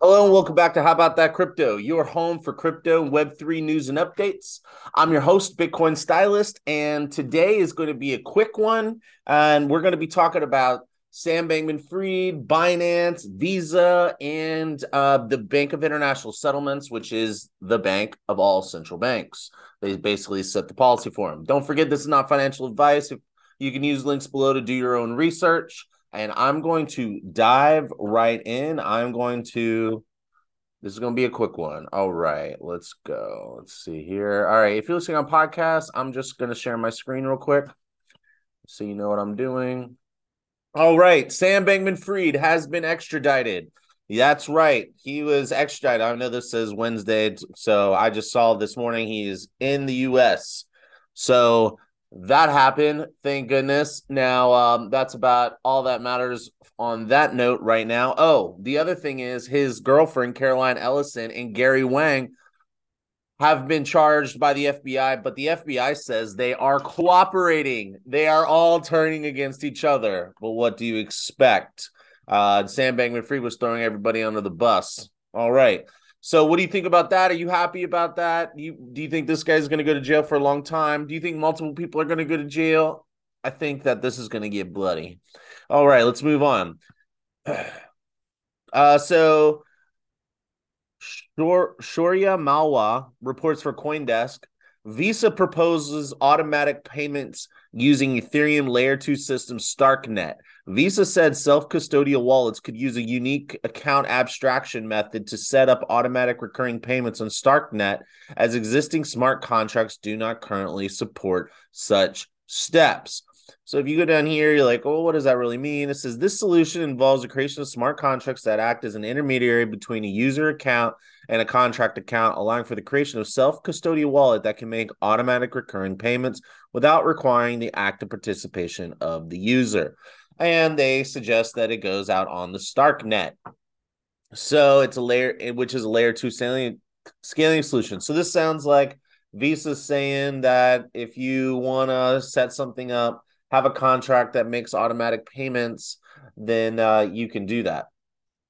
Hello and welcome back to How About That Crypto, your home for crypto and Web3 news and updates. I'm your host, Bitcoin Stylist, and today is going to be a quick one. And we're going to be talking about Sam Bankman Fried, Binance, Visa, and uh, the Bank of International Settlements, which is the bank of all central banks. They basically set the policy for them. Don't forget, this is not financial advice. You can use links below to do your own research and I'm going to dive right in. I'm going to. This is going to be a quick one. All right, let's go. Let's see here. All right, if you're listening on podcast, I'm just going to share my screen real quick so you know what I'm doing. All right, Sam Bankman Fried has been extradited. That's right. He was extradited. I know this says Wednesday, so I just saw this morning he is in the US. So that happened. Thank goodness. Now, um, that's about all that matters on that note right now. Oh, the other thing is his girlfriend, Caroline Ellison, and Gary Wang have been charged by the FBI, but the FBI says they are cooperating. They are all turning against each other. But what do you expect? Uh, Sam Bankman Fried was throwing everybody under the bus. All right. So, what do you think about that? Are you happy about that? Do you do you think this guy's going to go to jail for a long time? Do you think multiple people are going to go to jail? I think that this is going to get bloody. All right, let's move on. Uh, so Shor- Shaurya Malwa reports for CoinDesk. Visa proposes automatic payments using Ethereum layer 2 system Starknet. Visa said self custodial wallets could use a unique account abstraction method to set up automatic recurring payments on Starknet, as existing smart contracts do not currently support such steps. So if you go down here, you're like, oh, what does that really mean? It says this solution involves the creation of smart contracts that act as an intermediary between a user account and a contract account, allowing for the creation of self-custodial wallet that can make automatic recurring payments without requiring the active participation of the user and they suggest that it goes out on the Starknet. So it's a layer, eh, which is a layer two scaling scaling solution. So this sounds like Visa saying that if you want to set something up, have a contract that makes automatic payments, then uh, you can do that,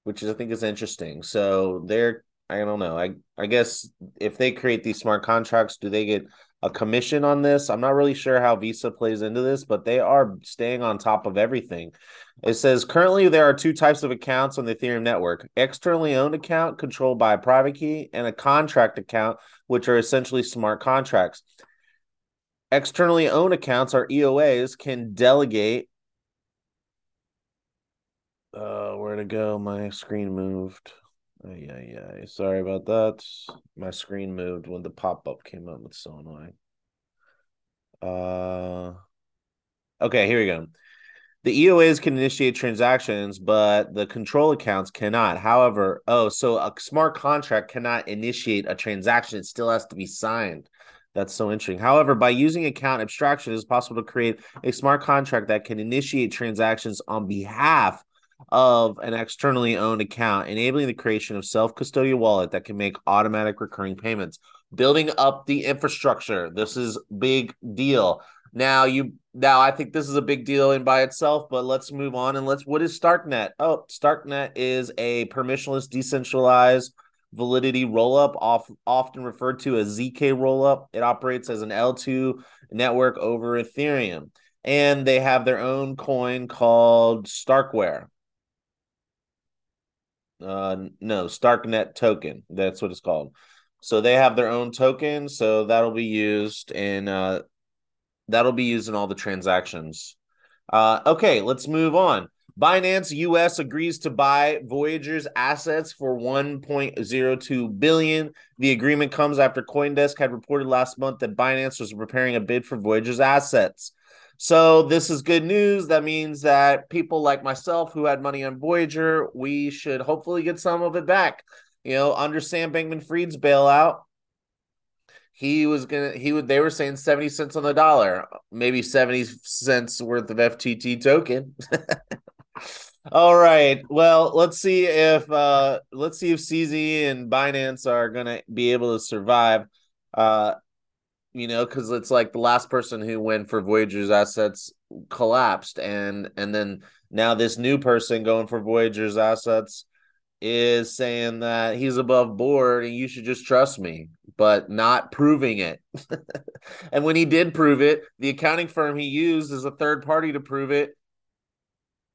which is I think is interesting. So they're I don't know. I I guess if they create these smart contracts, do they get a commission on this. I'm not really sure how Visa plays into this, but they are staying on top of everything. It says currently there are two types of accounts on the Ethereum network externally owned account controlled by a private key, and a contract account, which are essentially smart contracts. Externally owned accounts or EOAs can delegate. Uh, where to go? My screen moved. Yeah, yeah. Sorry about that. My screen moved when the pop up came up. It's so annoying. Uh, okay, here we go. The EOAs can initiate transactions, but the control accounts cannot. However, oh, so a smart contract cannot initiate a transaction. It still has to be signed. That's so interesting. However, by using account abstraction, it is possible to create a smart contract that can initiate transactions on behalf of an externally owned account, enabling the creation of self-custodial wallet that can make automatic recurring payments. Building up the infrastructure. This is big deal. Now you now I think this is a big deal in by itself, but let's move on and let's what is Starknet? Oh, Starknet is a permissionless decentralized validity rollup, off, often referred to as ZK rollup. It operates as an L2 network over Ethereum. And they have their own coin called Starkware uh no starknet token that's what it's called so they have their own token so that'll be used in uh that'll be used in all the transactions uh okay let's move on binance us agrees to buy voyager's assets for 1.02 billion the agreement comes after coindesk had reported last month that binance was preparing a bid for voyager's assets so this is good news. That means that people like myself who had money on Voyager, we should hopefully get some of it back. You know, under Sam Bankman Fried's bailout, he was gonna he would they were saying 70 cents on the dollar, maybe 70 cents worth of FTT token. All right. Well, let's see if uh let's see if CZ and Binance are gonna be able to survive. Uh you know, because it's like the last person who went for Voyager's assets collapsed, and and then now this new person going for Voyager's assets is saying that he's above board and you should just trust me, but not proving it. and when he did prove it, the accounting firm he used as a third party to prove it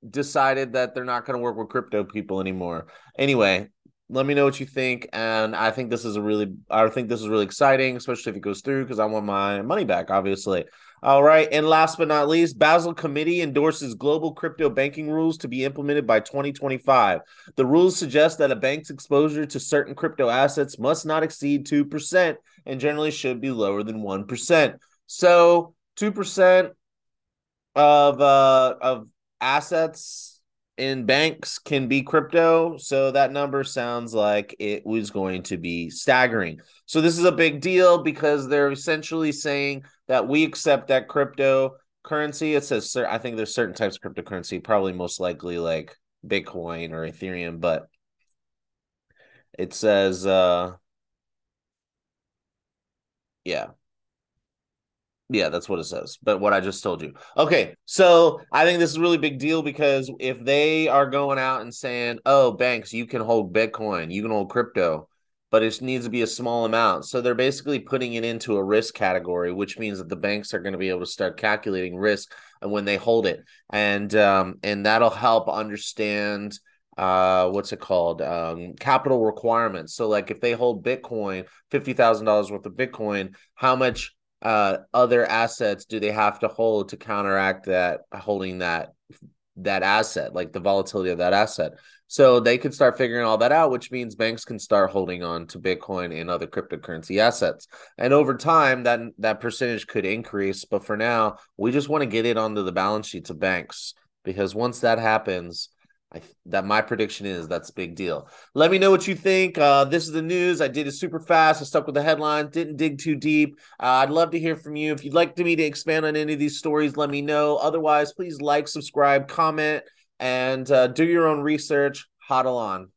decided that they're not going to work with crypto people anymore. Anyway, let me know what you think. And I think this is a really, I think this is really exciting, especially if it goes through because I want my money back, obviously. All right. And last but not least, Basel Committee endorses global crypto banking rules to be implemented by 2025. The rules suggest that a bank's exposure to certain crypto assets must not exceed 2% and generally should be lower than 1%. So 2% of uh of assets in banks can be crypto. So that number sounds like it was going to be staggering. So this is a big deal because they're essentially saying that we accept that crypto currency. It says, I think there's certain types of cryptocurrency, probably most likely like Bitcoin or Ethereum, but it says, uh, yeah, yeah, that's what it says. But what I just told you. Okay. So I think this is a really big deal because if they are going out and saying, oh, banks, you can hold Bitcoin, you can hold crypto, but it needs to be a small amount. So they're basically putting it into a risk category, which means that the banks are going to be able to start calculating risk when they hold it. And um, and that'll help understand uh what's it called um capital requirements so like if they hold bitcoin $50000 worth of bitcoin how much uh, other assets do they have to hold to counteract that holding that that asset, like the volatility of that asset? So they can start figuring all that out, which means banks can start holding on to Bitcoin and other cryptocurrency assets. And over time, that that percentage could increase. But for now, we just want to get it onto the balance sheets of banks because once that happens, I, that my prediction is that's big deal. Let me know what you think. Uh, this is the news. I did it super fast. I stuck with the headlines, didn't dig too deep. Uh, I'd love to hear from you. If you'd like to me to expand on any of these stories, let me know. Otherwise, please like, subscribe, comment, and uh, do your own research. Hodl on.